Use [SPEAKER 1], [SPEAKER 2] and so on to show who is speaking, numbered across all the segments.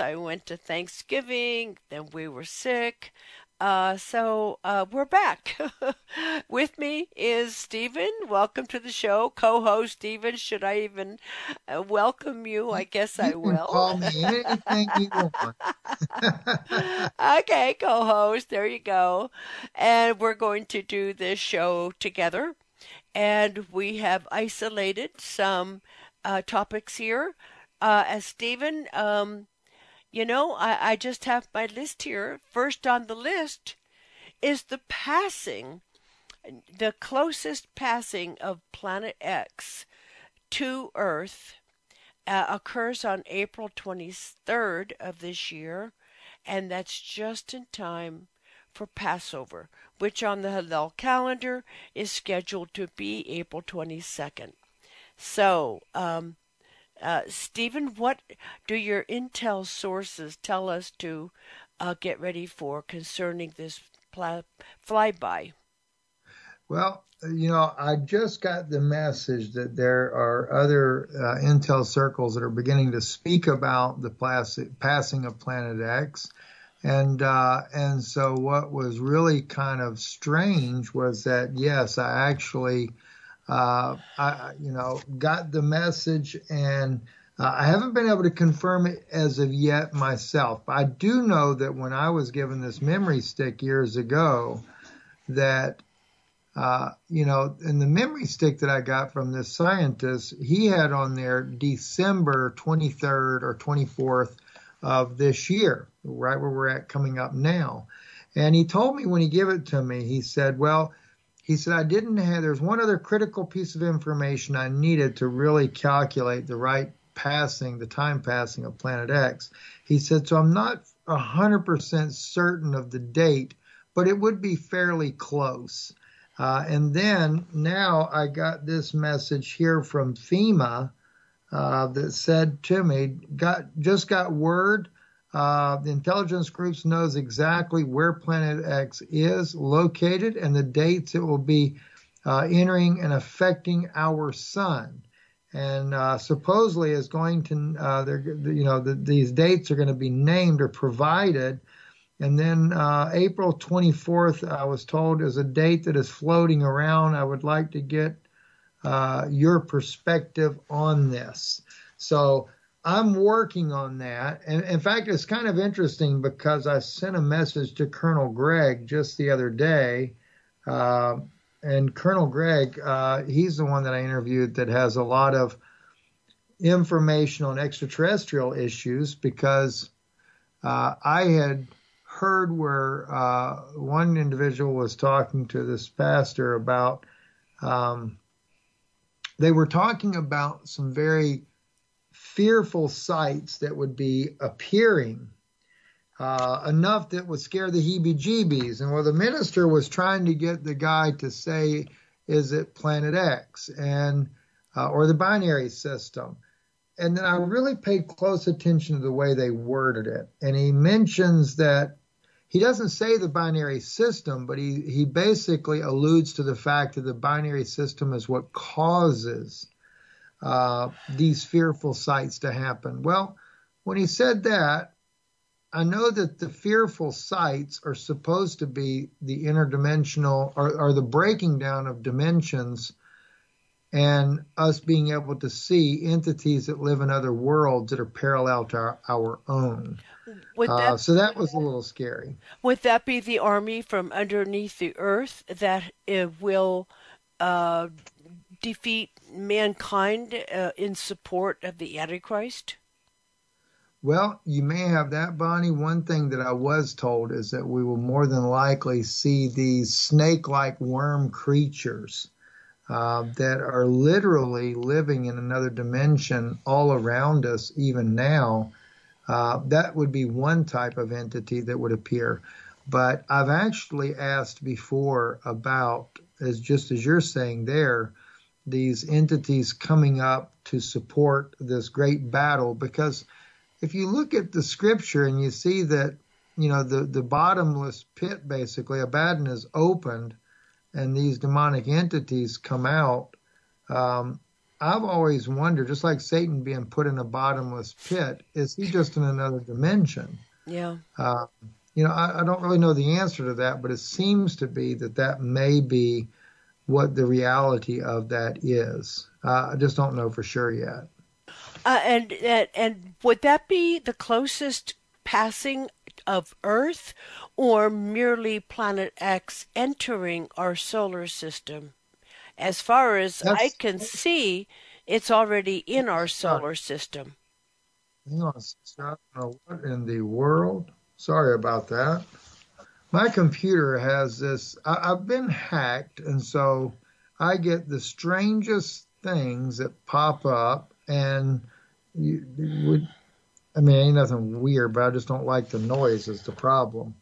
[SPEAKER 1] I went to Thanksgiving. Then we were sick. Uh, so uh, we're back. With me is Stephen. Welcome to the show, co-host Stephen. Should I even uh, welcome you? I guess
[SPEAKER 2] you
[SPEAKER 1] I will.
[SPEAKER 2] call me anything you want.
[SPEAKER 1] okay, co-host. There you go. And we're going to do this show together. And we have isolated some uh, topics here. Uh, as Stephen. Um, you know, I, I just have my list here. First on the list is the passing, the closest passing of Planet X to Earth uh, occurs on April 23rd of this year, and that's just in time for Passover, which on the Hillel calendar is scheduled to be April 22nd. So, um, uh, Stephen, what do your intel sources tell us to uh, get ready for concerning this pl- flyby?
[SPEAKER 2] Well, you know, I just got the message that there are other uh, intel circles that are beginning to speak about the plastic, passing of Planet X. And uh, and so what was really kind of strange was that yes, I actually uh, I, you know, got the message and uh, I haven't been able to confirm it as of yet myself. But I do know that when I was given this memory stick years ago, that uh, you know, in the memory stick that I got from this scientist, he had on there December 23rd or 24th of this year, right where we're at coming up now. And he told me when he gave it to me, he said, well, he said, I didn't have, there's one other critical piece of information I needed to really calculate the right passing, the time passing of Planet X. He said, so I'm not 100% certain of the date, but it would be fairly close. Uh, and then now I got this message here from FEMA uh, that said to me, got just got word uh, the intelligence groups knows exactly where Planet X is located and the dates it will be uh, entering and affecting our sun. And uh, supposedly is going to, uh, you know, the, these dates are going to be named or provided. And then uh, April 24th, I was told, is a date that is floating around. I would like to get your perspective on this. So I'm working on that. And in fact, it's kind of interesting because I sent a message to Colonel Greg just the other day. Uh, and Colonel Greg, uh, he's the one that I interviewed that has a lot of information on extraterrestrial issues because uh, I had heard where uh, one individual was talking to this pastor about, um, they were talking about some very fearful sights that would be appearing uh, enough that would scare the heebie jeebies. And well, the minister was trying to get the guy to say, is it Planet X and uh, or the binary system? And then I really paid close attention to the way they worded it. And he mentions that he doesn't say the binary system, but he, he basically alludes to the fact that the binary system is what causes uh, these fearful sights to happen. Well, when he said that, I know that the fearful sights are supposed to be the interdimensional or, or the breaking down of dimensions and us being able to see entities that live in other worlds that are parallel to our, our own. Uh, that, uh, so that was a little scary.
[SPEAKER 1] Would that be the army from underneath the earth that it will uh, defeat mankind uh, in support of the Antichrist?
[SPEAKER 2] Well, you may have that, Bonnie. One thing that I was told is that we will more than likely see these snake like worm creatures uh, that are literally living in another dimension all around us, even now. Uh, that would be one type of entity that would appear. But I've actually asked before about, as just as you're saying there, these entities coming up to support this great battle because if you look at the scripture and you see that you know the the bottomless pit basically abaddon is opened and these demonic entities come out um, I've always wondered, just like Satan being put in a bottomless pit, is he just in another dimension?
[SPEAKER 1] Yeah.
[SPEAKER 2] Uh, you know, I, I, don't really know the answer to that, but it seems to be that that may be what the reality of that is. Uh, I just don't know for sure yet.
[SPEAKER 1] Uh, and, and and would that be the closest passing of Earth, or merely Planet X entering our solar system? As far as That's, I can see, it's already in our solar system.
[SPEAKER 2] Hang on, I don't know what in the world. Sorry about that. My computer has this. I, I've been hacked, and so I get the strangest things that pop up, and you, would. I mean, ain't nothing weird, but I just don't like the noise. Is the problem?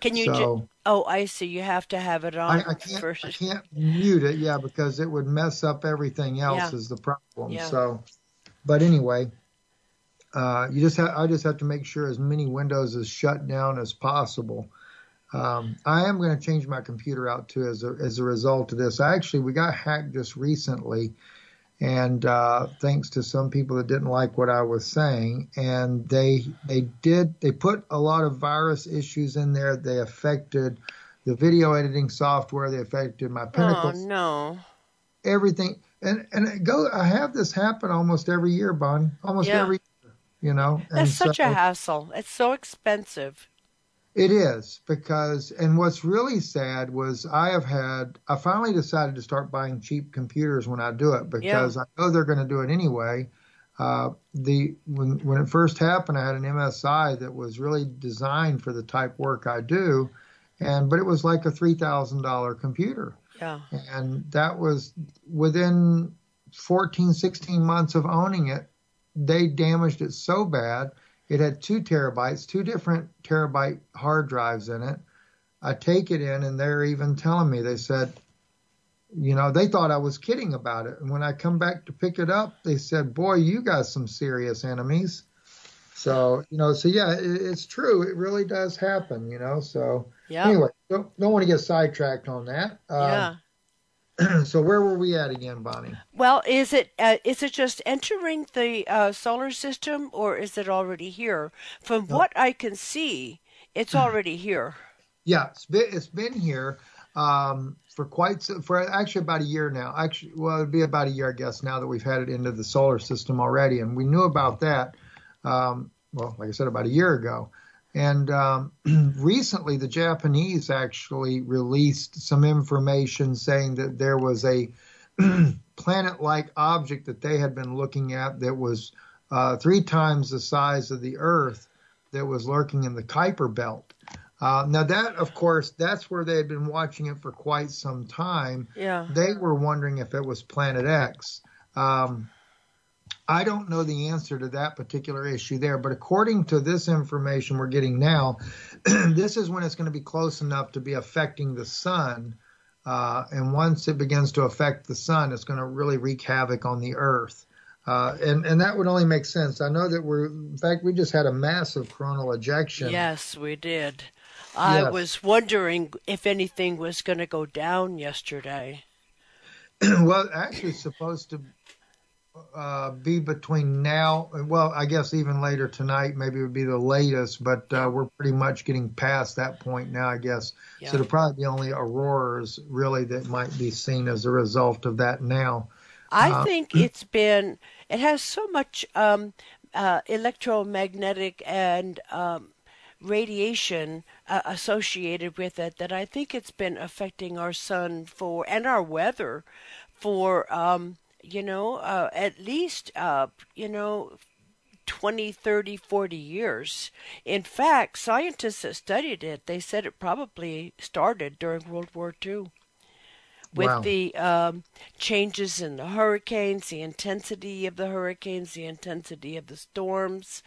[SPEAKER 1] Can you? So, ju- oh, I see. You have to have it on
[SPEAKER 2] I, I can't, first. I can't mute it, yeah, because it would mess up everything else. Yeah. Is the problem? Yeah. So, but anyway, uh, you just have, I just have to make sure as many windows is shut down as possible. Um, I am going to change my computer out too as a, as a result of this. I actually we got hacked just recently, and uh, thanks to some people that didn't like what I was saying, and they they did they put a lot of virus issues in there. They affected the video editing software. They affected my Pinnacle.
[SPEAKER 1] Oh no!
[SPEAKER 2] Everything and and go. I have this happen almost every year, Bonnie. Almost yeah. every you know.
[SPEAKER 1] That's such so, a hassle. It's so expensive.
[SPEAKER 2] It is because, and what's really sad was I have had, I finally decided to start buying cheap computers when I do it because yeah. I know they're going to do it anyway. Uh, the when when it first happened, I had an MSI that was really designed for the type work I do, and but it was like a three thousand dollar computer.
[SPEAKER 1] Yeah.
[SPEAKER 2] And that was within 14, 16 months of owning it, they damaged it so bad. It had two terabytes, two different terabyte hard drives in it. I take it in, and they're even telling me, they said, you know, they thought I was kidding about it. And when I come back to pick it up, they said, boy, you got some serious enemies. So, you know, so yeah, it, it's true. It really does happen, you know. So, yeah. anyway, don't, don't want to get sidetracked on that.
[SPEAKER 1] Um, yeah.
[SPEAKER 2] so where were we at again, Bonnie?
[SPEAKER 1] Well, is it uh, is it just entering the uh, solar system, or is it already here? From no. what I can see, it's already here.
[SPEAKER 2] Yeah, it's been it's been here um, for quite for actually about a year now. Actually, well, it'd be about a year, I guess, now that we've had it into the solar system already, and we knew about that. Um, well, like I said, about a year ago. And um, recently, the Japanese actually released some information saying that there was a planet like object that they had been looking at that was uh, three times the size of the Earth that was lurking in the Kuiper Belt. Uh, now, that, of course, that's where they had been watching it for quite some time.
[SPEAKER 1] Yeah.
[SPEAKER 2] They were wondering if it was Planet X. Um, I don't know the answer to that particular issue there, but according to this information we're getting now, this is when it's going to be close enough to be affecting the sun. Uh, and once it begins to affect the sun, it's going to really wreak havoc on the earth. Uh, and, and that would only make sense. I know that we're, in fact, we just had a massive coronal ejection.
[SPEAKER 1] Yes, we did. I yes. was wondering if anything was going to go down yesterday.
[SPEAKER 2] well, actually, it's supposed to uh, be between now, well, I guess even later tonight, maybe it would be the latest, but uh, we're pretty much getting past that point now, I guess. Yeah. So there'll probably the only auroras really that might be seen as a result of that now.
[SPEAKER 1] I uh, think it's been, it has so much um, uh, electromagnetic and um, radiation uh, associated with it that I think it's been affecting our sun for, and our weather for, um, you know, uh, at least, uh, you know, 20, 30, 40 years. In fact, scientists that studied it, they said it probably started during World War II. With wow. the um, changes in the hurricanes, the intensity of the hurricanes, the intensity of the storms,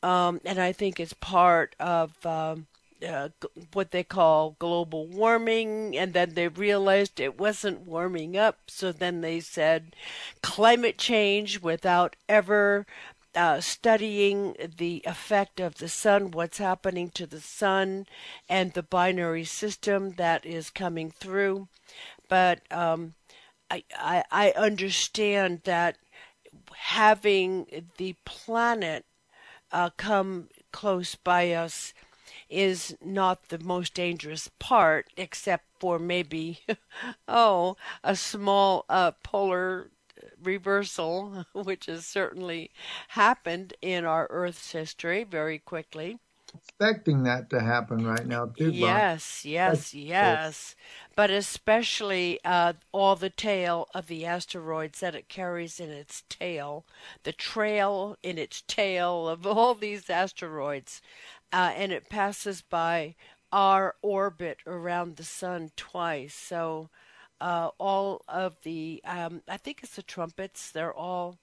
[SPEAKER 1] um, and I think it's part of um, uh, what they call global warming, and then they realized it wasn't warming up, so then they said climate change without ever uh, studying the effect of the sun, what's happening to the sun, and the binary system that is coming through. But um, I, I, I understand that having the planet uh, come close by us is not the most dangerous part, except for maybe, oh, a small uh, polar reversal, which has certainly happened in our Earth's history very quickly
[SPEAKER 2] expecting that to happen right now too.
[SPEAKER 1] Yes, yes, That's yes. Cool. But especially uh, all the tail of the asteroids that it carries in its tail, the trail in its tail of all these asteroids, uh, and it passes by our orbit around the sun twice. So uh, all of the, um, I think it's the trumpets. They're all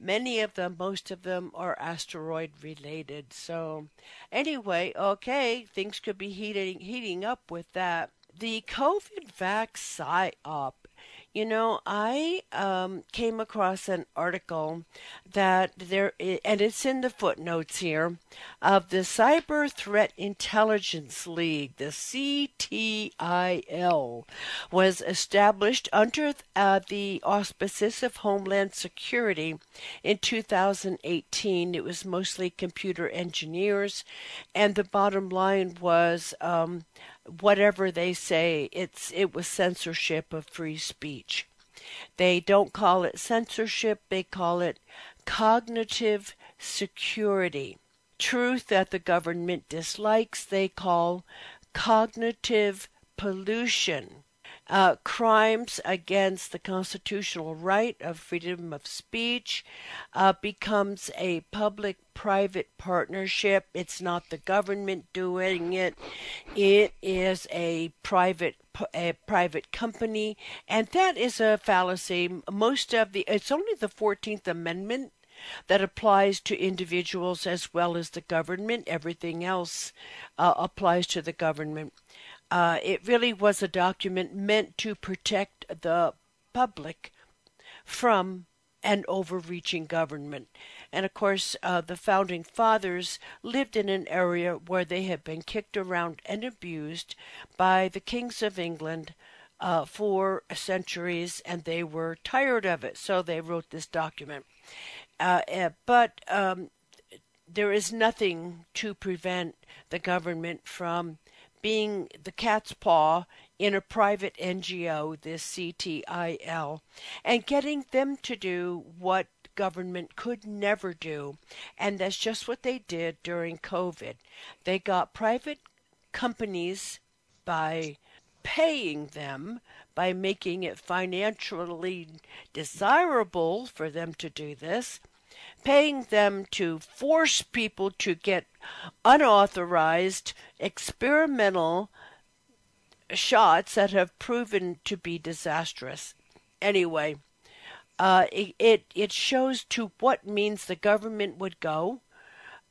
[SPEAKER 1] Many of them, most of them, are asteroid related. So, anyway, okay, things could be heating heating up with that. The COVID vax psyop you know, I um, came across an article that there, and it's in the footnotes here, of the Cyber Threat Intelligence League, the CTIL, was established under uh, the auspices of Homeland Security in 2018. It was mostly computer engineers, and the bottom line was um, whatever they say, it's it was censorship of free speech. They don't call it censorship, they call it cognitive security. Truth that the government dislikes, they call cognitive pollution uh, crimes against the constitutional right of freedom of speech uh, becomes a public private partnership. It's not the government doing it. It is a private a private company, and that is a fallacy. Most of the it's only the 14th Amendment that applies to individuals as well as the government. Everything else uh, applies to the government. Uh, it really was a document meant to protect the public from an overreaching government. And of course, uh, the founding fathers lived in an area where they had been kicked around and abused by the kings of England uh, for centuries, and they were tired of it. So they wrote this document. Uh, eh, but um, there is nothing to prevent the government from being the cat's paw in a private NGO, this CTIL, and getting them to do what government could never do. And that's just what they did during COVID. They got private companies by paying them, by making it financially desirable for them to do this, paying them to force people to get unauthorized experimental shots that have proven to be disastrous. Anyway, uh, it, it, it shows to what means the government would go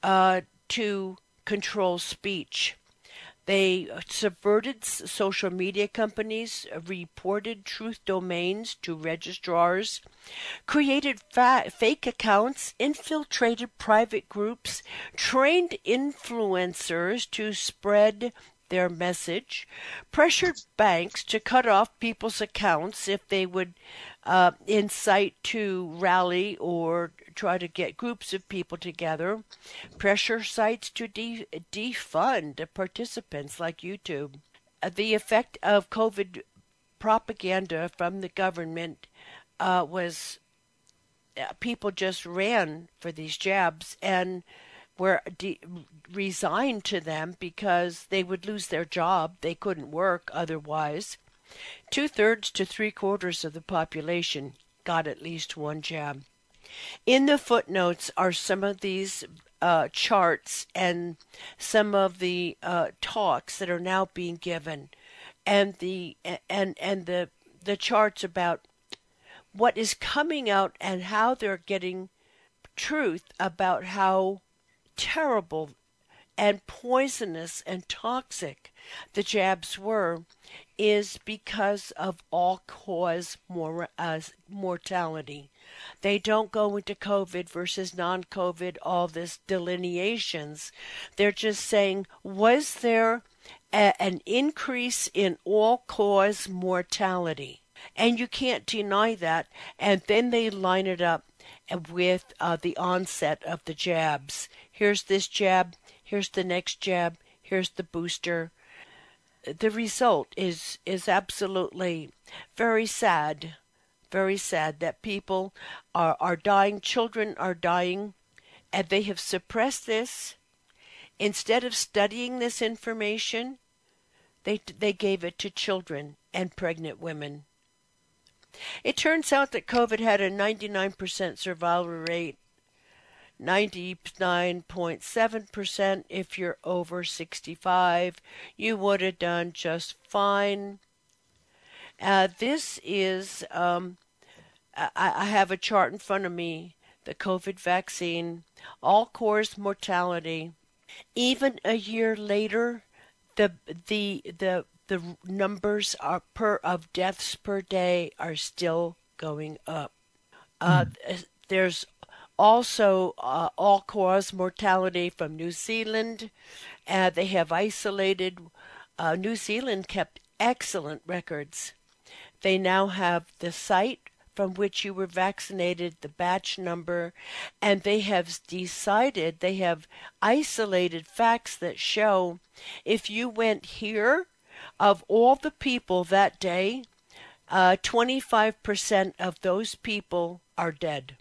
[SPEAKER 1] uh, to control speech. They uh, subverted social media companies, uh, reported truth domains to registrars, created fa- fake accounts, infiltrated private groups, trained influencers to spread their message, pressured banks to cut off people's accounts if they would uh, incite to rally or try to get groups of people together, pressure sites to de- defund participants like YouTube. Uh, the effect of COVID propaganda from the government uh, was uh, people just ran for these jabs and were de- resigned to them because they would lose their job. They couldn't work otherwise. Two thirds to three quarters of the population got at least one jab. In the footnotes are some of these uh, charts and some of the uh, talks that are now being given, and the and and the the charts about what is coming out and how they're getting truth about how terrible and poisonous and toxic the jabs were is because of all cause mor- uh, mortality. They don't go into COVID versus non COVID, all this delineations. They're just saying, was there a- an increase in all cause mortality? And you can't deny that. And then they line it up with uh, the onset of the jabs. Here's this jab, here's the next jab, here's the booster. The result is is absolutely very sad, very sad that people are, are dying, children are dying, and they have suppressed this. Instead of studying this information, they they gave it to children and pregnant women. It turns out that COVID had a 99% survival rate, 99.7% if you're over 65. You would have done just fine. Uh, this is, um, I, I have a chart in front of me, the COVID vaccine, all cause mortality. Even a year later, the the the the numbers are per of deaths per day are still going up. Uh, mm. There's also uh, all cause mortality from New Zealand. Uh, they have isolated. Uh, New Zealand kept excellent records. They now have the site from which you were vaccinated, the batch number, and they have decided, they have isolated facts that show if you went here of all the people that day, uh, 25% of those people are dead.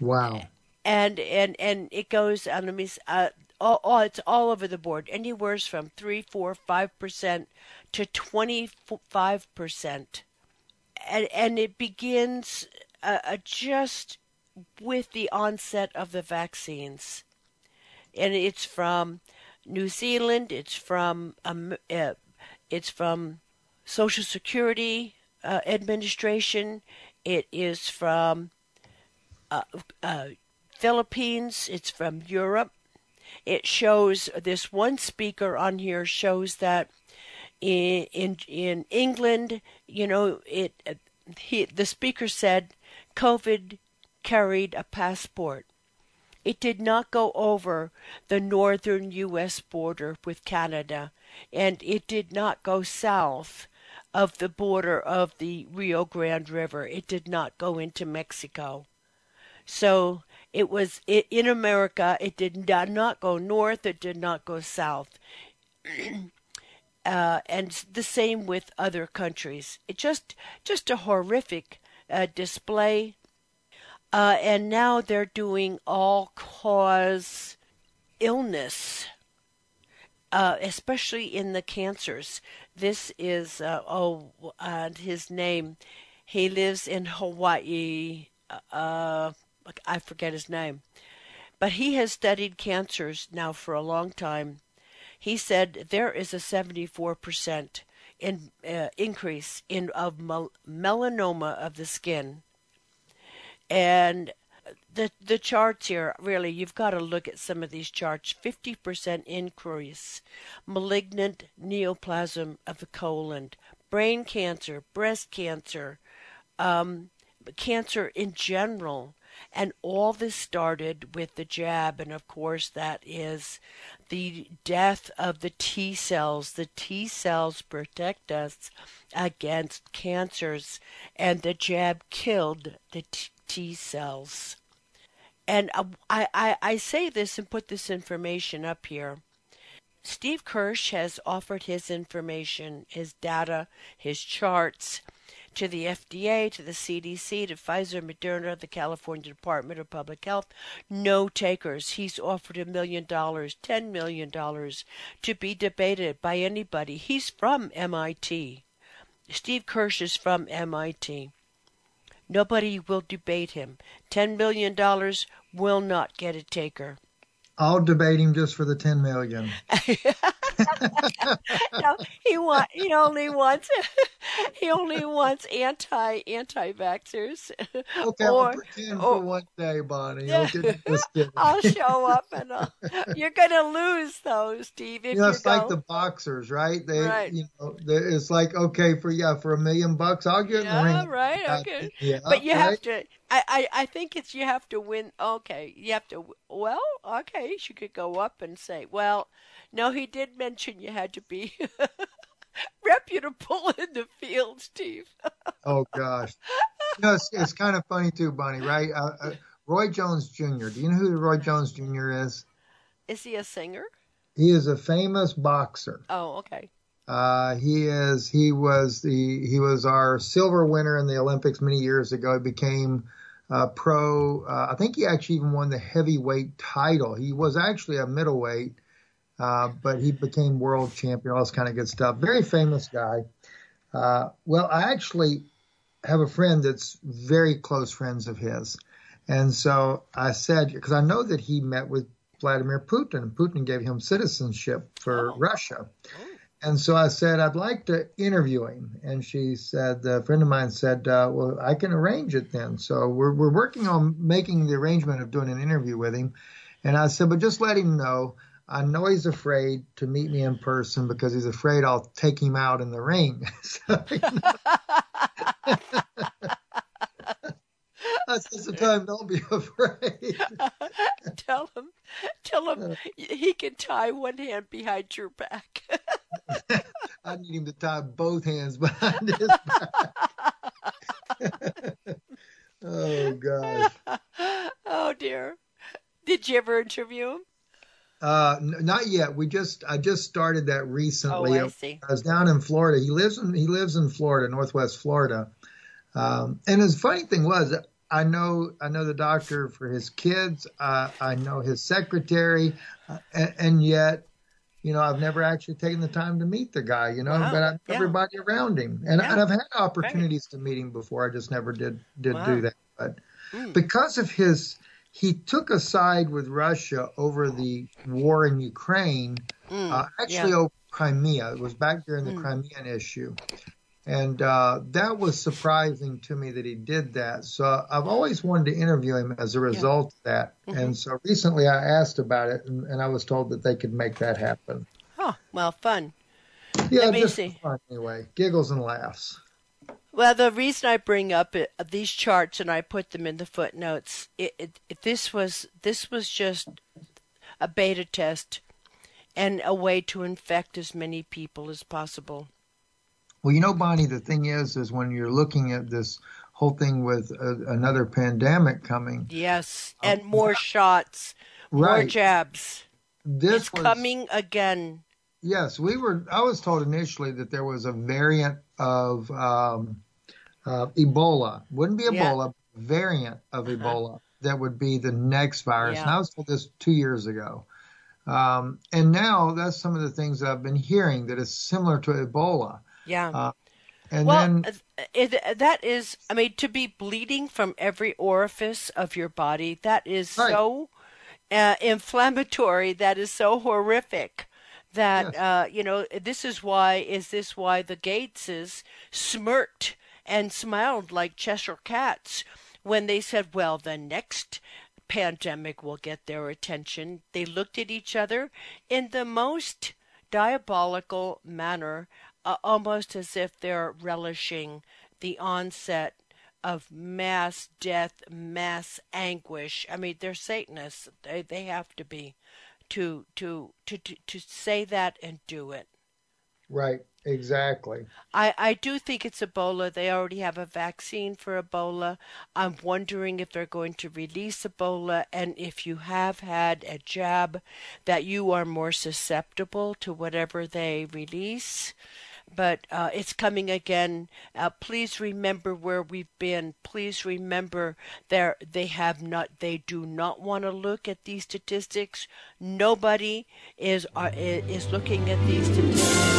[SPEAKER 2] Wow.
[SPEAKER 1] And and and it goes on. Let me. Uh, oh, oh, it's all over the board. Anywhere from three, four, five percent to twenty-five percent, and and it begins uh, uh, just with the onset of the vaccines, and it's from New Zealand. It's from um, uh, it's from Social Security uh, Administration. It is from uh, uh, Philippines. It's from Europe. It shows this one speaker on here shows that in in in England, you know, it he the speaker said COVID carried a passport. It did not go over the northern U.S. border with Canada, and it did not go south of the border of the Rio Grande River. It did not go into Mexico. So it was in America. It did not go north. It did not go south. uh, and the same with other countries. It just just a horrific uh, display uh, and now they're doing all cause illness, uh, especially in the cancers. This is, uh, oh, his name, he lives in Hawaii. Uh, I forget his name. But he has studied cancers now for a long time. He said there is a 74% in, uh, increase in of mel- melanoma of the skin and the the charts here really you've got to look at some of these charts 50% increase malignant neoplasm of the colon brain cancer breast cancer um, cancer in general and all this started with the jab and of course that is the death of the T cells the T cells protect us against cancers and the jab killed the T T cells. And uh, I, I, I say this and put this information up here. Steve Kirsch has offered his information, his data, his charts to the FDA, to the CDC, to Pfizer, Moderna, the California Department of Public Health. No takers. He's offered a million dollars, ten million dollars to be debated by anybody. He's from MIT. Steve Kirsch is from MIT. Nobody will debate him. Ten million dollars will not get a taker.
[SPEAKER 2] I'll debate him just for the ten million.
[SPEAKER 1] no, he want he only wants he only wants anti anti vaxxers.
[SPEAKER 2] Okay, or, I'll pretend or, for one day, Bonnie. Yeah,
[SPEAKER 1] I'll show up and I'll, you're gonna lose though, Steve. If
[SPEAKER 2] you know,
[SPEAKER 1] it's
[SPEAKER 2] like the boxers, right? They, right. you know, it's like okay for yeah for a million bucks, I'll get
[SPEAKER 1] yeah,
[SPEAKER 2] in the ring.
[SPEAKER 1] right, okay. Yeah, but you right? have to. I, I, I think it's you have to win. Okay, you have to. Well, okay, she could go up and say, well, no, he did mention you had to be reputable in the field, Steve.
[SPEAKER 2] oh gosh, you know, it's, it's kind of funny too, Bonnie. Right? Uh, uh, Roy Jones Jr. Do you know who Roy Jones Jr. is?
[SPEAKER 1] Is he a singer?
[SPEAKER 2] He is a famous boxer.
[SPEAKER 1] Oh, okay.
[SPEAKER 2] Uh, he is. He was the. He was our silver winner in the Olympics many years ago. He became uh, pro. Uh, I think he actually even won the heavyweight title. He was actually a middleweight, uh, but he became world champion. All this kind of good stuff. Very famous guy. Uh, well, I actually have a friend that's very close friends of his, and so I said because I know that he met with Vladimir Putin. And Putin gave him citizenship for oh. Russia. Oh. And so I said, I'd like to interview him. And she said, a friend of mine said, uh, well, I can arrange it then. So we're, we're working on making the arrangement of doing an interview with him. And I said, but just let him know. I know he's afraid to meet me in person because he's afraid I'll take him out in the ring. so. That's the time. Don't be afraid.
[SPEAKER 1] tell him, tell him he can tie one hand behind your back.
[SPEAKER 2] I need him to tie both hands behind his back. oh gosh.
[SPEAKER 1] Oh dear. Did you ever interview him?
[SPEAKER 2] Uh, n- not yet. We just I just started that recently.
[SPEAKER 1] Oh, I see.
[SPEAKER 2] I was down in Florida. He lives in he lives in Florida, Northwest Florida. Um, and his funny thing was, I know I know the doctor for his kids. Uh, I know his secretary, uh, and, and, yet, you know, I've never actually taken the time to meet the guy. You know, wow. but I, yeah. everybody around him, and, yeah. and, I've had opportunities right. to meet him before. I just never did did wow. do that. But mm. because of his, he took a side with Russia over the war in Ukraine. Mm. Uh, actually, yeah. over Crimea. It was back during the mm. Crimean issue. And uh, that was surprising to me that he did that. So I've always wanted to interview him as a result yeah. of that. Mm-hmm. And so recently I asked about it, and, and, I was told that they could make that happen.
[SPEAKER 1] Oh, well, fun.
[SPEAKER 2] Yeah, Let just see. fun anyway. Giggles and laughs.
[SPEAKER 1] Well, the reason I bring up it, these charts and I put them in the footnotes, it, it, it, this was this was just a beta test and a way to infect as many people as possible.
[SPEAKER 2] Well, you know, Bonnie, the thing is, is when you're looking at this whole thing with a, another pandemic coming.
[SPEAKER 1] Yes, uh, and more shots, right. more jabs. This it's was, coming again.
[SPEAKER 2] Yes, we were. I was told initially that there was a variant of um, uh, Ebola. Wouldn't be Ebola, yeah. variant of uh-huh. Ebola that would be the next virus. Yeah. And I was told this two years ago. Um, and now that's some of the things I've been hearing that is similar to Ebola.
[SPEAKER 1] Yeah. Uh,
[SPEAKER 2] and
[SPEAKER 1] well,
[SPEAKER 2] then
[SPEAKER 1] uh, it, that is, I mean, to be bleeding from every orifice of your body, that is right. so uh, inflammatory. That is so horrific. That uh, you know, this is why is this why the Gateses smirked and smiled like Cheshire cats when they said, "Well, the next pandemic will get their attention." They looked at each other in the most diabolical manner uh, almost as if they're relishing the onset of mass death, mass anguish. I mean, they're Satanists. They they have to be to to to to, to say that and do it.
[SPEAKER 2] Right. Exactly.
[SPEAKER 1] I, I do think it's Ebola. They already have a vaccine for Ebola. I'm wondering if they're going to release Ebola and if you have had a jab that you are more susceptible to whatever they release but uh, it's coming again. Uh, please remember where we've been. Please remember there they have not. They do not want to look at these statistics. Nobody is uh, is looking at these statistics.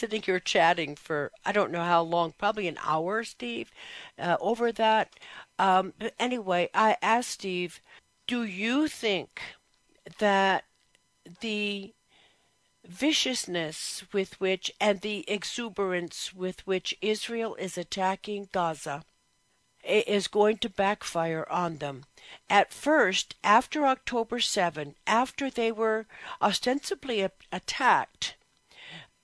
[SPEAKER 1] Sitting here chatting for I don't know how long, probably an hour, Steve, uh, over that. Um, but anyway, I asked Steve, "Do you think that the viciousness with which and the exuberance with which Israel is attacking Gaza is going to backfire on them. At first, after October 7, after they were ostensibly attacked,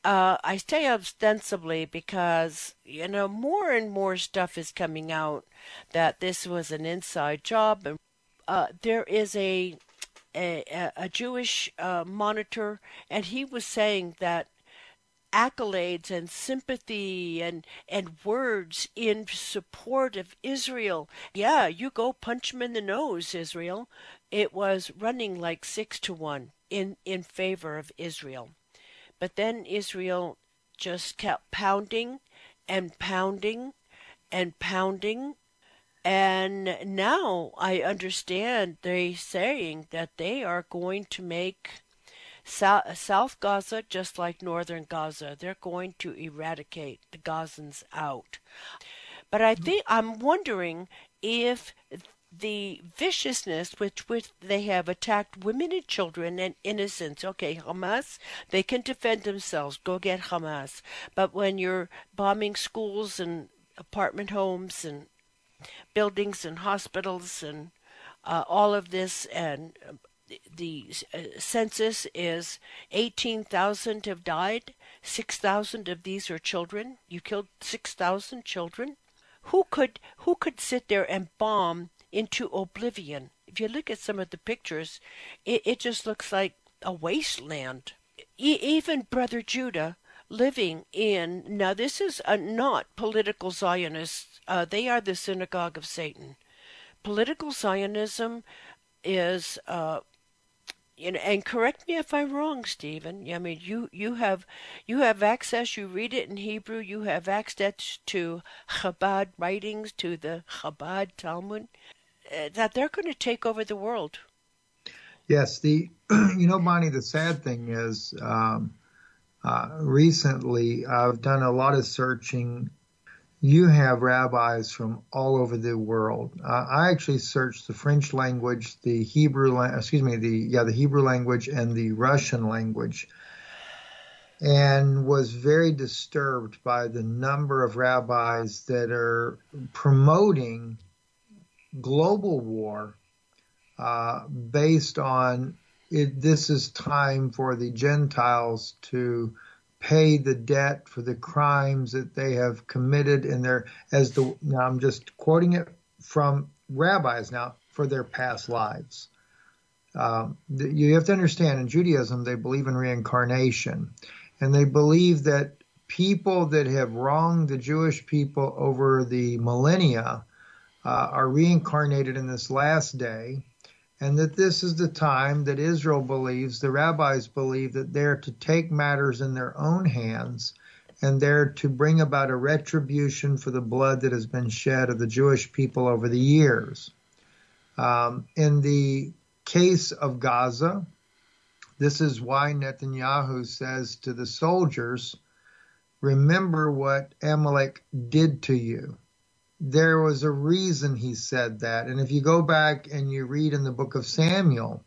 [SPEAKER 1] uh, I say ostensibly because, you know, more and more stuff is coming out that this was an inside job. And uh, there is a a, a Jewish uh, monitor, and he was saying that accolades and sympathy and and words in support of Israel. Yeah, you go punch him in the nose, Israel. It was running like six to one in in favor of Israel, but then Israel just kept pounding and pounding and pounding and now I understand they're saying that they are going to make South Gaza just like northern Gaza. They're going to eradicate the Gazans out. But I mm-hmm. think I'm wondering if the viciousness with which they have attacked women and children and innocents. Okay, Hamas, they can defend themselves. Go get Hamas. But when you're bombing schools and apartment homes and buildings and hospitals and uh, all of this and uh, the uh, census is 18,000 have died 6,000 of these are children you killed 6,000 children who could who could sit there and bomb into oblivion if you look at some of the pictures it, it just looks like a wasteland e- even brother Judah living in now this is a, not political zionists uh, they are the synagogue of satan political zionism is uh, you know, and correct me if I'm wrong, Stephen. I mean, you you have you have access. You read it in Hebrew. You have access to Chabad writings, to the Chabad Talmud. Uh, that they're going to take over the world.
[SPEAKER 2] Yes, the you know, Bonnie. The sad thing is, um, uh, recently I've done a lot of searching you have rabbis from all over the world. Uh, I actually searched the French language, the Hebrew, excuse me, the yeah, the Hebrew language and the Russian language, and was very disturbed by the number of rabbis that are promoting global war uh, based on it. This is time for the Gentiles to pay the debt for the crimes that they have committed in their as the now I'm just quoting it from rabbis now for their past lives. Um, you have to understand in Judaism they believe in reincarnation, and they believe that people that have wronged the Jewish people over the millennia are reincarnated in this last day and that this is the time that Israel believes, the rabbis believe, that they're to take matters in their own hands and they're to bring about a retribution for the blood that has been shed of the Jewish people over the years. Um, in the case of Gaza, this is why Netanyahu says to the soldiers, Remember what Amalek did to you there was a reason he said that. And if you go back and you read in the book of Samuel,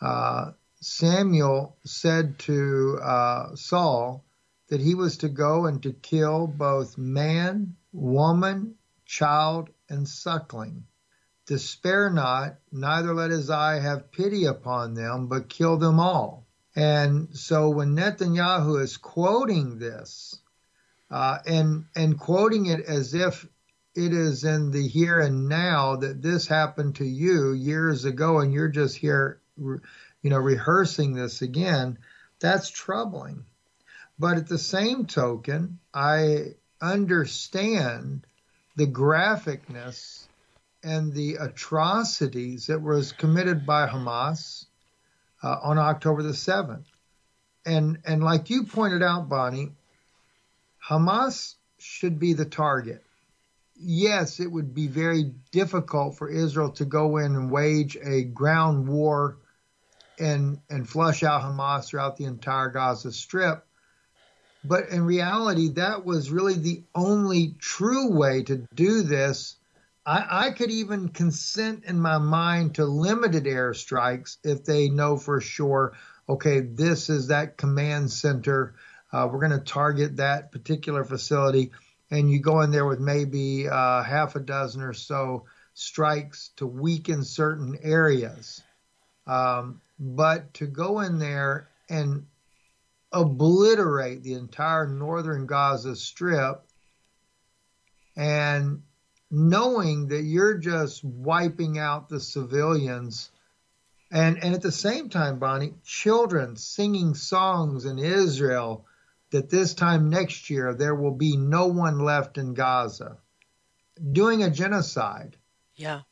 [SPEAKER 2] uh, Samuel said to uh, Saul that he was to go and to kill both man, woman, child, and suckling. To spare not, neither let his eye have pity upon them, but kill them all. And so when Netanyahu is quoting this, uh, and and quoting it as if it is in the here and now that this happened to you years ago and you're just here you know rehearsing this again that's troubling. But at the same token i understand the graphicness and the atrocities that was committed by hamas uh, on october the 7th and and like you pointed out bonnie hamas should be the target yes, it would be very difficult for Israel to go in and wage a ground war and and flush out Hamas throughout the entire Gaza Strip. But in reality, that was really the only true way to do this. I, I could even consent in my mind to limited airstrikes if they know for sure, okay, this is that command center. Uh, we're going to target that particular facility. And you go in there with maybe uh, half a dozen or so strikes to weaken certain areas. Um, but to go in there and obliterate the entire northern Gaza Strip and knowing that you're just wiping out the civilians and and at the same time Bonnie children singing songs in Israel that this time next year there will be no one left in Gaza. Doing a genocide.
[SPEAKER 1] Yeah.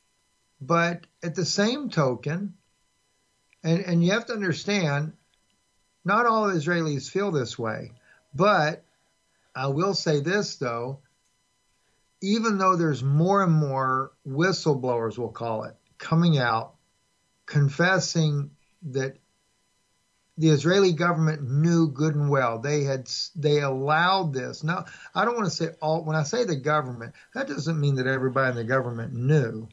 [SPEAKER 2] But at the same token and and you have to understand not all Israelis feel this way, but I will say this though, even though there's more and more whistleblowers, we'll call it, coming out confessing that the Israeli government knew good and well they had they allowed this. Now, I don't want to say all when I say the government, that doesn't mean that everybody in the government knew.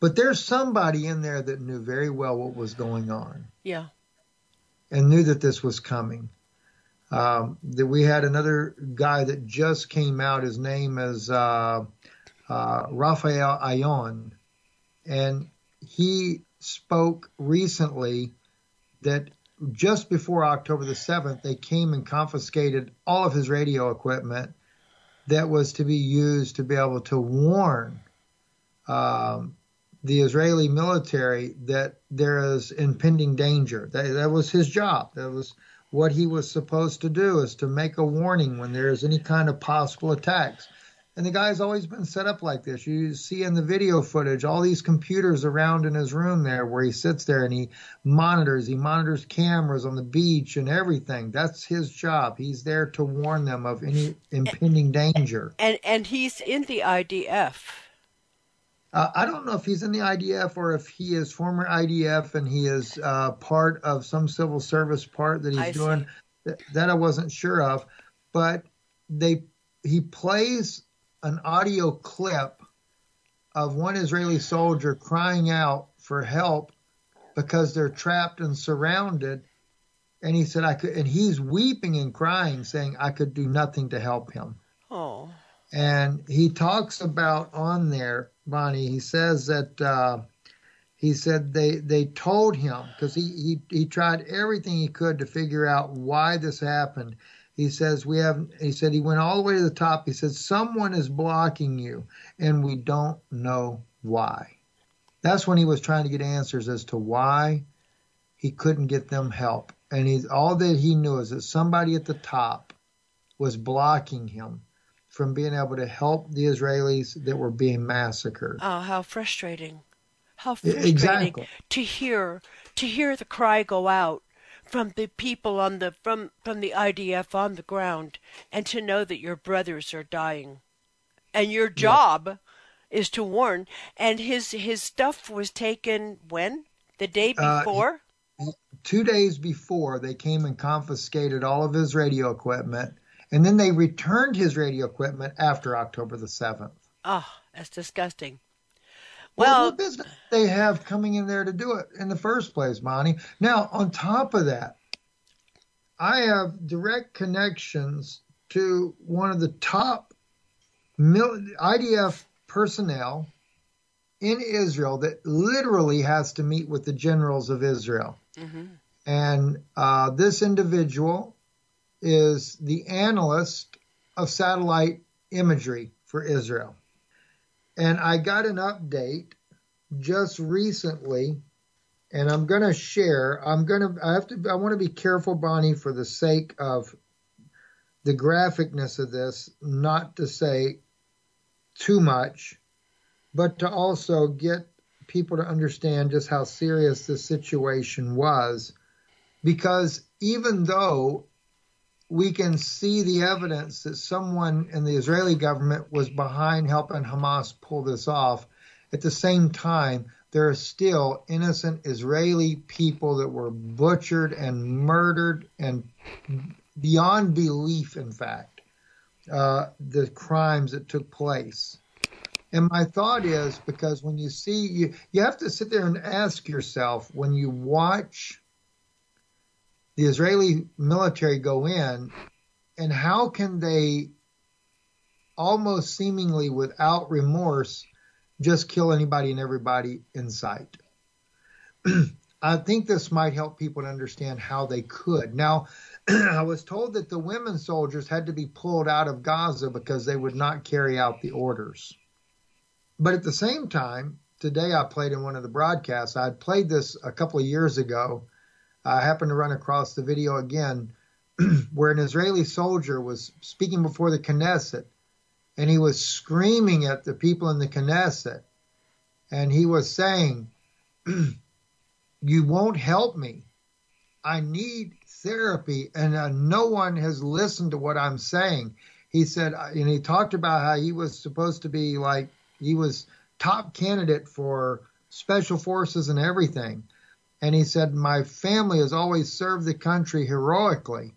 [SPEAKER 2] But there's somebody in there that knew very well what was going on.
[SPEAKER 1] Yeah
[SPEAKER 2] and knew that this was coming. Um, that we had another guy that just came out. His name is uh, uh, Raphael Ayon, and he spoke recently that just before October the 7th, they came and confiscated all of his radio equipment that was to be used to be able to warn um, the Israeli military that there is impending danger. That, that was his job. That was what he was supposed to do is to make a warning when there is any kind of possible attacks. And the guy's always been set up like this. You see in the video footage all these computers around in his room there where he sits there and he monitors, he monitors cameras on the beach and everything. That's his job. He's there to warn them of any impending danger.
[SPEAKER 1] And and he's in the IDF.
[SPEAKER 2] Uh, I don't know if he's in the IDF or if he is former IDF and he is uh, part of some civil service part that he's I doing. That, that I wasn't sure of, but they he plays an audio clip of one Israeli soldier crying out for help because they're trapped and surrounded. And he said, I could, and he's weeping and crying, saying, I could do nothing to help him.
[SPEAKER 1] Oh.
[SPEAKER 2] And he talks about on there Bonnie. He says that uh, he said they they told him because he, he he tried everything he could to figure out why this happened. He says we have. He said he went all the way to the top. He said someone is blocking you, and we don't know why. That's when he was trying to get answers as to why he couldn't get them help. And he's all that he knew is that somebody at the top was blocking him from being able to help the Israelis that were being massacred.
[SPEAKER 1] Oh, how frustrating. How frustrating
[SPEAKER 2] exactly.
[SPEAKER 1] to hear to hear the cry go out from the people on the from from the IDF on the ground and to know that your brothers are dying. And your job yeah. is to warn and his his stuff was taken when? The day before?
[SPEAKER 2] Uh, two days before they came and confiscated all of his radio equipment and then they returned his radio equipment after October the 7th.
[SPEAKER 1] Oh, that's disgusting.
[SPEAKER 2] Well, what business they have coming in there to do it in the first place, Monty? Now, on top of that, I have direct connections to one of the top IDF personnel in Israel that literally has to meet with the generals of Israel. Mm-hmm. And uh, this individual is the analyst of satellite imagery for Israel. And I got an update just recently, and I'm going to share. I'm going to, I have to, I want to be careful, Bonnie, for the sake of the graphicness of this, not to say too much, but to also get people to understand just how serious this situation was. Because even though we can see the evidence that someone in the Israeli government was behind helping Hamas pull this off. At the same time, there are still innocent Israeli people that were butchered and murdered and beyond belief, in fact, uh, the crimes that took place. And my thought is because when you see, you, you have to sit there and ask yourself when you watch the Israeli military go in, and how can they almost seemingly without remorse just kill anybody and everybody in sight? I think this might help people to understand how they could. Now, I was told that the women soldiers had to be pulled out of Gaza because they would not carry out the orders. But at the same time, today I played in one of the broadcasts. I had played this a couple of years ago. I happened to run across the video again where an Israeli soldier was speaking before the Knesset and he was screaming at the people in the Knesset and he was saying, You won't help me. I need therapy and uh, no one has listened to what I'm saying. He said, and he talked about how he was supposed to be like he was top candidate for special forces and everything. And he said, My family has always served the country heroically.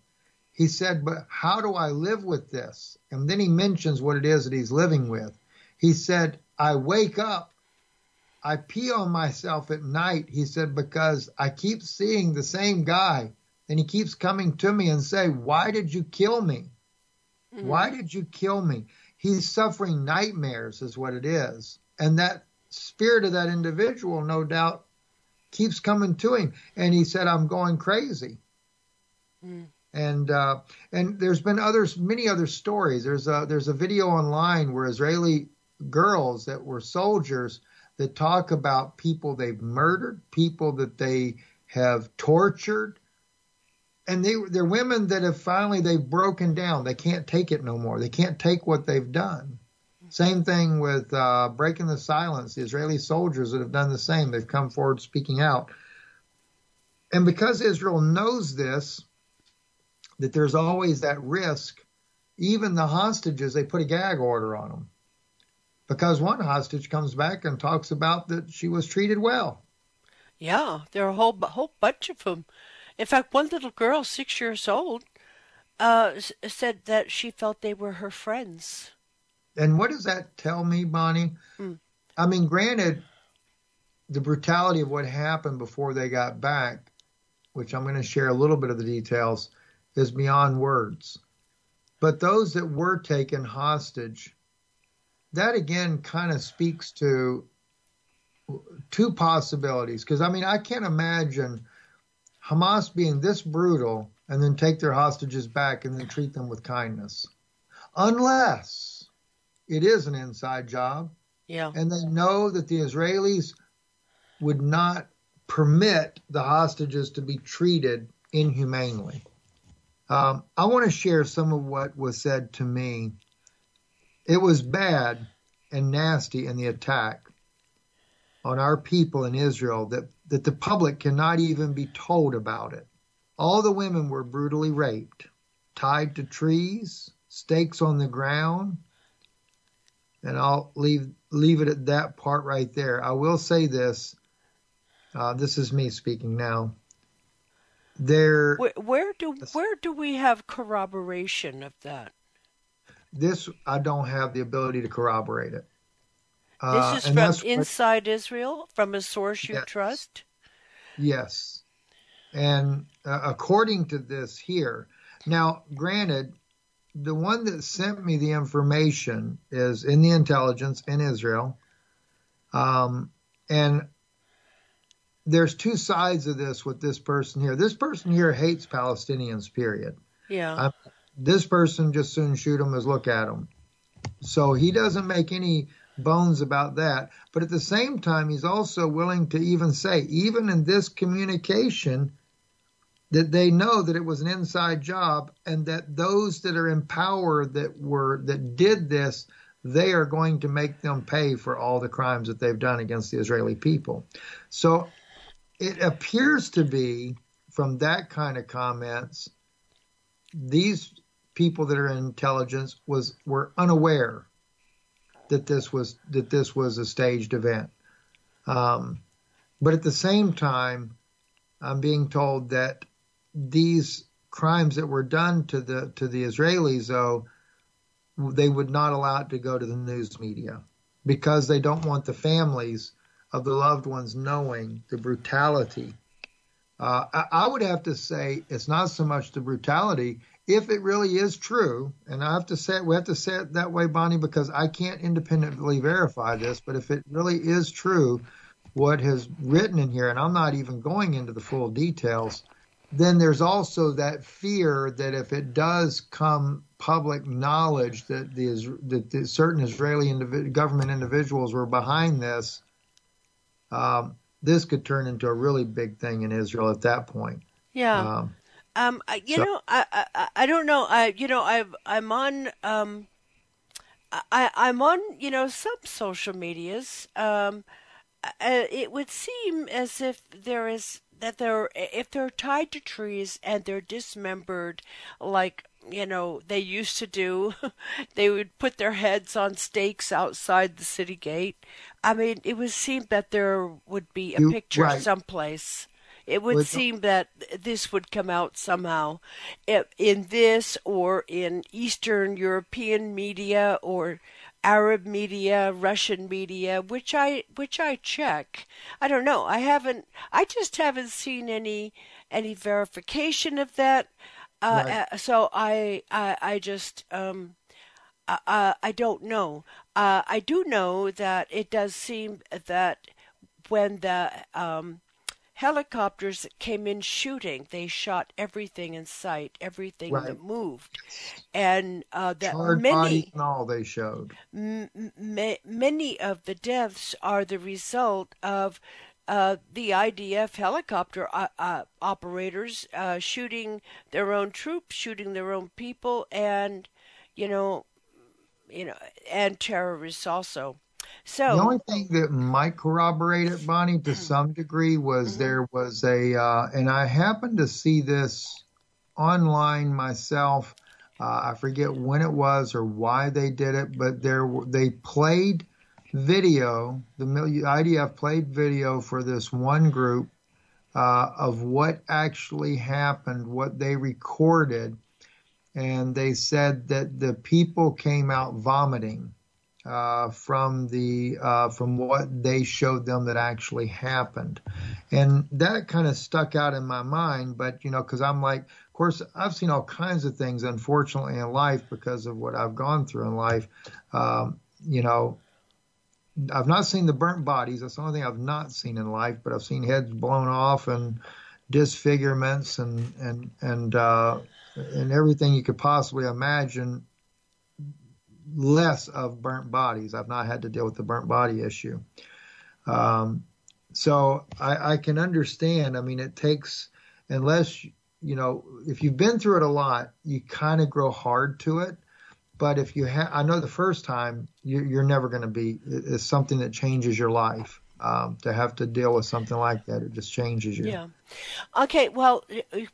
[SPEAKER 2] He said, But how do I live with this? And then he mentions what it is that he's living with. He said, I wake up, I pee on myself at night. He said, because I keep seeing the same guy and he keeps coming to me and say, why did you kill me? Mm-hmm. Why did you kill me? he's suffering nightmares, is what it is. And that spirit of that individual, no doubt, keeps coming to him. And he said, I'm going crazy. Mm. And uh, and there's been others, many other stories. There's a there's a video online where Israeli girls that were soldiers that talk about people they've murdered, people that they have tortured, and they they're women that have finally they've broken down. They can't take it no more. They can't take what they've done. Same thing with uh, breaking the silence. The Israeli soldiers that have done the same. They've come forward speaking out. And because Israel knows this, that there's always that risk, even the hostages, they put a gag order on them. Because one hostage comes back and talks about that she was treated well.
[SPEAKER 1] Yeah, there are a whole, whole bunch of them in fact, one little girl, six years old, uh, said that she felt they were her friends.
[SPEAKER 2] And what does that tell me, Bonnie? Mm. I mean, granted, the brutality of what happened before they got back, which I'm going to share a little bit of the details, is beyond words. But those that were taken hostage, that again kind of speaks to two possibilities. Because I mean, I can't imagine Hamas being this brutal and then take their hostages back and then treat them with kindness. Unless it is an inside job.
[SPEAKER 1] Yeah.
[SPEAKER 2] And they know that the Israelis would not permit the hostages to be treated inhumanely. Um, I want to share some of what was said to me. It was bad and nasty in the attack on our people in Israel that that the public cannot even be told about it. All the women were brutally raped, tied to trees, stakes on the ground, and I'll leave leave it at that part right there. I will say this. Uh, this is me speaking now. There,
[SPEAKER 1] where, where do where do we have corroboration of that?
[SPEAKER 2] This I don't have the ability to corroborate it.
[SPEAKER 1] Uh, this is from inside what, Israel, from a source you
[SPEAKER 2] yes,
[SPEAKER 1] trust?
[SPEAKER 2] Yes. And uh, according to this here, now, granted, the one that sent me the information is in the intelligence in Israel. Um, and there's two sides of this with this person here. This person here hates Palestinians, period.
[SPEAKER 1] Yeah. Uh,
[SPEAKER 2] this person just soon shoot them as look at them. So he doesn't make any bones about that. But at the same time, he's also willing to even say, even in this communication, that they know that it was an inside job and that those that are in power that were that did this they are going to make them pay for all the crimes that they've done against the Israeli people. So it appears to be from that kind of comments these people that are in intelligence was were unaware that this was that this was a staged event. Um, but at the same time, I'm being told that these crimes that were done to the to the Israelis, though, they would not allow it to go to the news media because they don't want the families of the loved ones knowing the brutality. Uh, I, I would have to say it's not so much the brutality if it really is true, and I have to say we have to say it that way, Bonnie, because I can't independently verify this, but if it really is true, what has written in here, and I'm not even going into the full details, then there's also that fear that if it does come public knowledge that the that the certain Israeli indiv- government individuals were behind this, um, this could turn into a really big thing in Israel at that point.
[SPEAKER 1] Yeah. Um, um, you so, know, I, I, I don't know. I, you know, I, I'm on, um, I, I'm on, you know, some social medias. Um, it would seem as if there is that they're if they're tied to trees and they're dismembered, like you know they used to do, they would put their heads on stakes outside the city gate. I mean, it would seem that there would be a you, picture right. someplace it would With seem that this would come out somehow in this or in Eastern European media or Arab media, Russian media, which I which I check. I don't know. I haven't. I just haven't seen any any verification of that. Uh, right. Uh, so I I, I just um, I, I don't know. Uh, I do know that it does seem that when the um, helicopters came in shooting. They shot everything in sight, everything right. that moved, and uh, that
[SPEAKER 2] Charred
[SPEAKER 1] many
[SPEAKER 2] and all they showed.
[SPEAKER 1] M- m- many of the deaths are the result of. Uh, the IDF helicopter uh, uh, operators uh, shooting their own troops, shooting their own people, and you know, you know, and terrorists also. So
[SPEAKER 2] the only thing that might corroborate it, Bonnie, to some degree, was mm-hmm. there was a, uh, and I happened to see this online myself. Uh, I forget when it was or why they did it, but there they played video. The IDF played video for this one group uh, of what actually happened, what they recorded, and they said that the people came out vomiting uh, from the uh, from what they showed them that actually happened, and that kind of stuck out in my mind. But you know, because I'm like, of course, I've seen all kinds of things, unfortunately, in life because of what I've gone through in life. Um, you know, I've not seen the burnt bodies. That's the only thing I've not seen in life. But I've seen heads blown off and disfigurements and and and uh, and everything you could possibly imagine less of burnt bodies. I've not had to deal with the burnt body issue. Um, so I, I, can understand. I mean, it takes, unless, you know, if you've been through it a lot, you kind of grow hard to it. But if you have, I know the first time you're, you're never going to be, it's something that changes your life. Um, to have to deal with something like that, it just changes you.
[SPEAKER 1] Yeah. Okay. Well,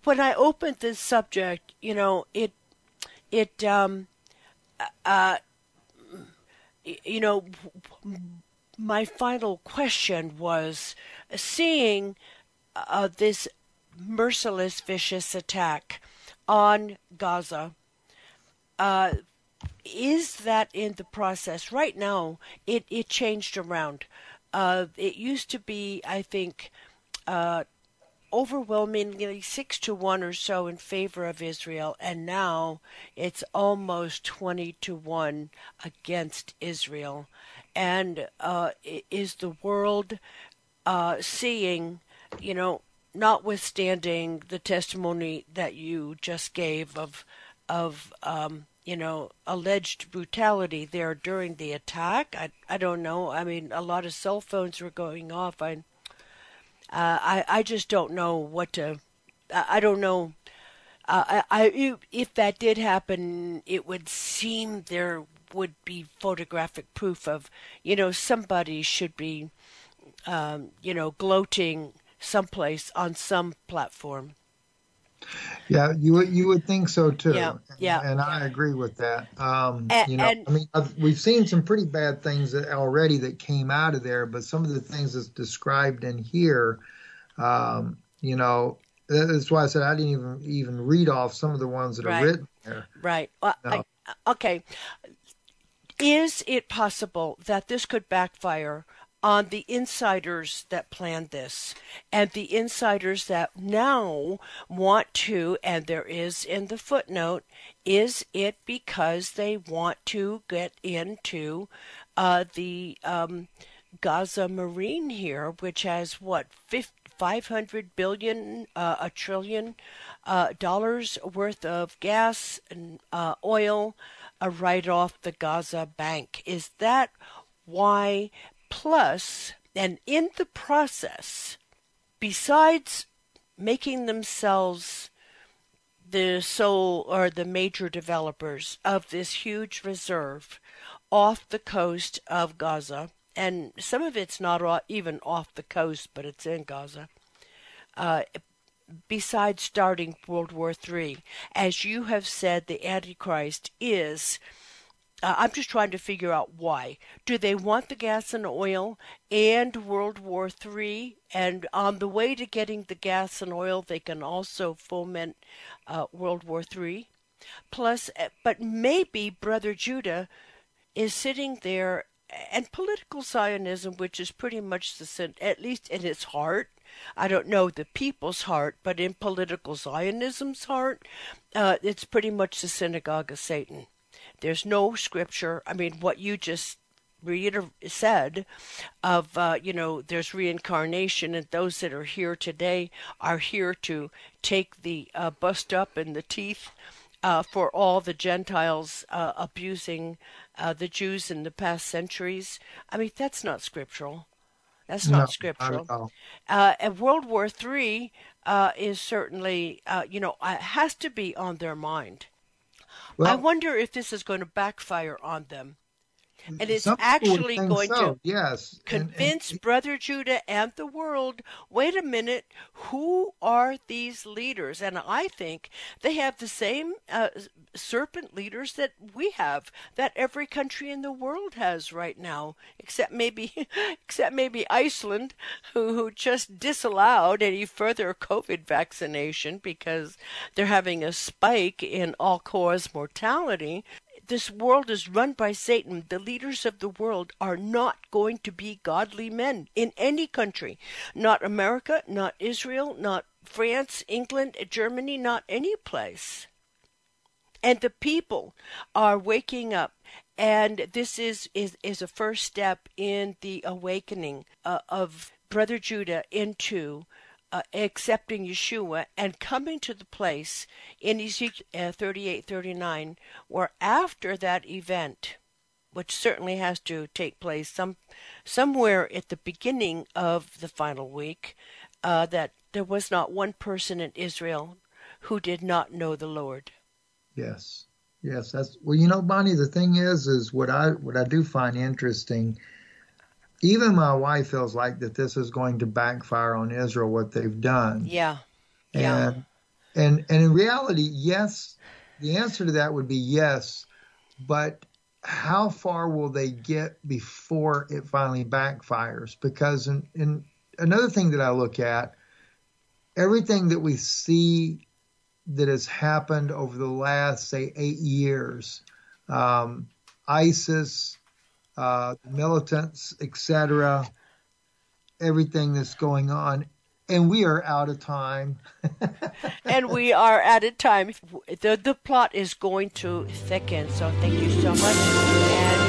[SPEAKER 1] when I opened this subject, you know, it, it, um, uh, you know, my final question was seeing uh, this merciless, vicious attack on Gaza. Uh, is that in the process right now? It it changed around. Uh, it used to be, I think, uh, overwhelmingly six to one or so in favor of Israel, and now it's almost 20 to one against Israel. And uh, is the world uh, seeing, you know, notwithstanding the testimony that you just gave of, of um, you know, alleged brutality there during the attack? I, I don't know. I mean, a lot of cell phones were going off. I uh, I I just don't know what to. I, don't know. Uh, I, I if that did happen, it would seem there would be photographic proof of you know somebody should be um, you know gloating someplace on some platform.
[SPEAKER 2] Yeah, you would you would think so too.
[SPEAKER 1] Yeah, yeah.
[SPEAKER 2] And I agree with that. Um,
[SPEAKER 1] And-
[SPEAKER 2] you know,
[SPEAKER 1] and-
[SPEAKER 2] I mean, I've, we've seen some pretty bad things that already that came out of there, but some of the things that's described in here, um, you know, that's why I said I didn't even even read off some of the ones that
[SPEAKER 1] Right.
[SPEAKER 2] are written there.
[SPEAKER 1] Right. Well,
[SPEAKER 2] No.
[SPEAKER 1] I, okay. Is it possible that this could backfire on the insiders that planned this and the insiders that now want to, and there is in the footnote, is it because they want to get into uh, the um, Gaza Marine here, which has what, 50, 500 billion, uh, a trillion uh, dollars worth of gas and uh, oil uh, right off the Gaza bank? Is that why? Plus, and in the process, besides making themselves the sole or the major developers of this huge reserve off the coast of Gaza, and some of it's not even off the coast, but it's in Gaza. Uh, besides starting World War III, as you have said, the Antichrist is. Uh, I'm just trying to figure out why. Do they want the gas and oil and World War III? And on the way to getting the gas and oil, they can also foment uh, World War III. Plus, uh, but maybe Brother Judah is sitting there, and political Zionism, which is pretty much the at least in its heart. I don't know the people's heart, but in political Zionism's heart, uh, it's pretty much the synagogue of Satan. There's no scripture. I mean, what you just reiter- said of uh, you know there's reincarnation and those that are here today are here to take the uh, bust up in the teeth uh, for all the Gentiles uh, abusing uh, the Jews in the past centuries. I mean, that's not scriptural. That's not
[SPEAKER 2] not
[SPEAKER 1] scriptural. Uh, and World War III uh, is certainly, uh, you know, has to be on their mind. I wonder if this is going to backfire on them. And it's
[SPEAKER 2] some
[SPEAKER 1] actually going
[SPEAKER 2] so,
[SPEAKER 1] to
[SPEAKER 2] yes, And- and-
[SPEAKER 1] convince Brother Judah and the world wait a minute, who are these leaders? And I think they have the same uh, serpent leaders that we have, that every country in the world has right now, except maybe, except maybe Iceland, who, who just disallowed any further COVID vaccination because they're having a spike in all cause mortality this world is run by Satan. The leaders of the world are not going to be godly men in any country. Not America, not Israel, not France, England, Germany, not any place. And the people are waking up. And this is, is, is a first step in the awakening uh, of Brother Judah into uh, accepting Yeshua and coming to the place in Ezekiel uh, 38 39 where after that event, which certainly has to take place some somewhere at the beginning of the final week, uh, that there was not one person in Israel who did not know the Lord.
[SPEAKER 2] Yes. Yes, that's well. You know, Bonnie. The thing is, is what I what I do find interesting. Even my wife feels like that this is going to backfire on Israel. What they've done,
[SPEAKER 1] Yeah. Yeah.
[SPEAKER 2] and and and in reality, yes. The answer to that would be yes, but how far will they get before it finally backfires? Because in, in another thing that I look at, everything that we see that has happened over the last, say, eight years, um, ISIS, uh, militants, etc., everything that's going on, and we are out of time.
[SPEAKER 1] and we are at a time. The the plot is going to thicken. So thank you so much, and.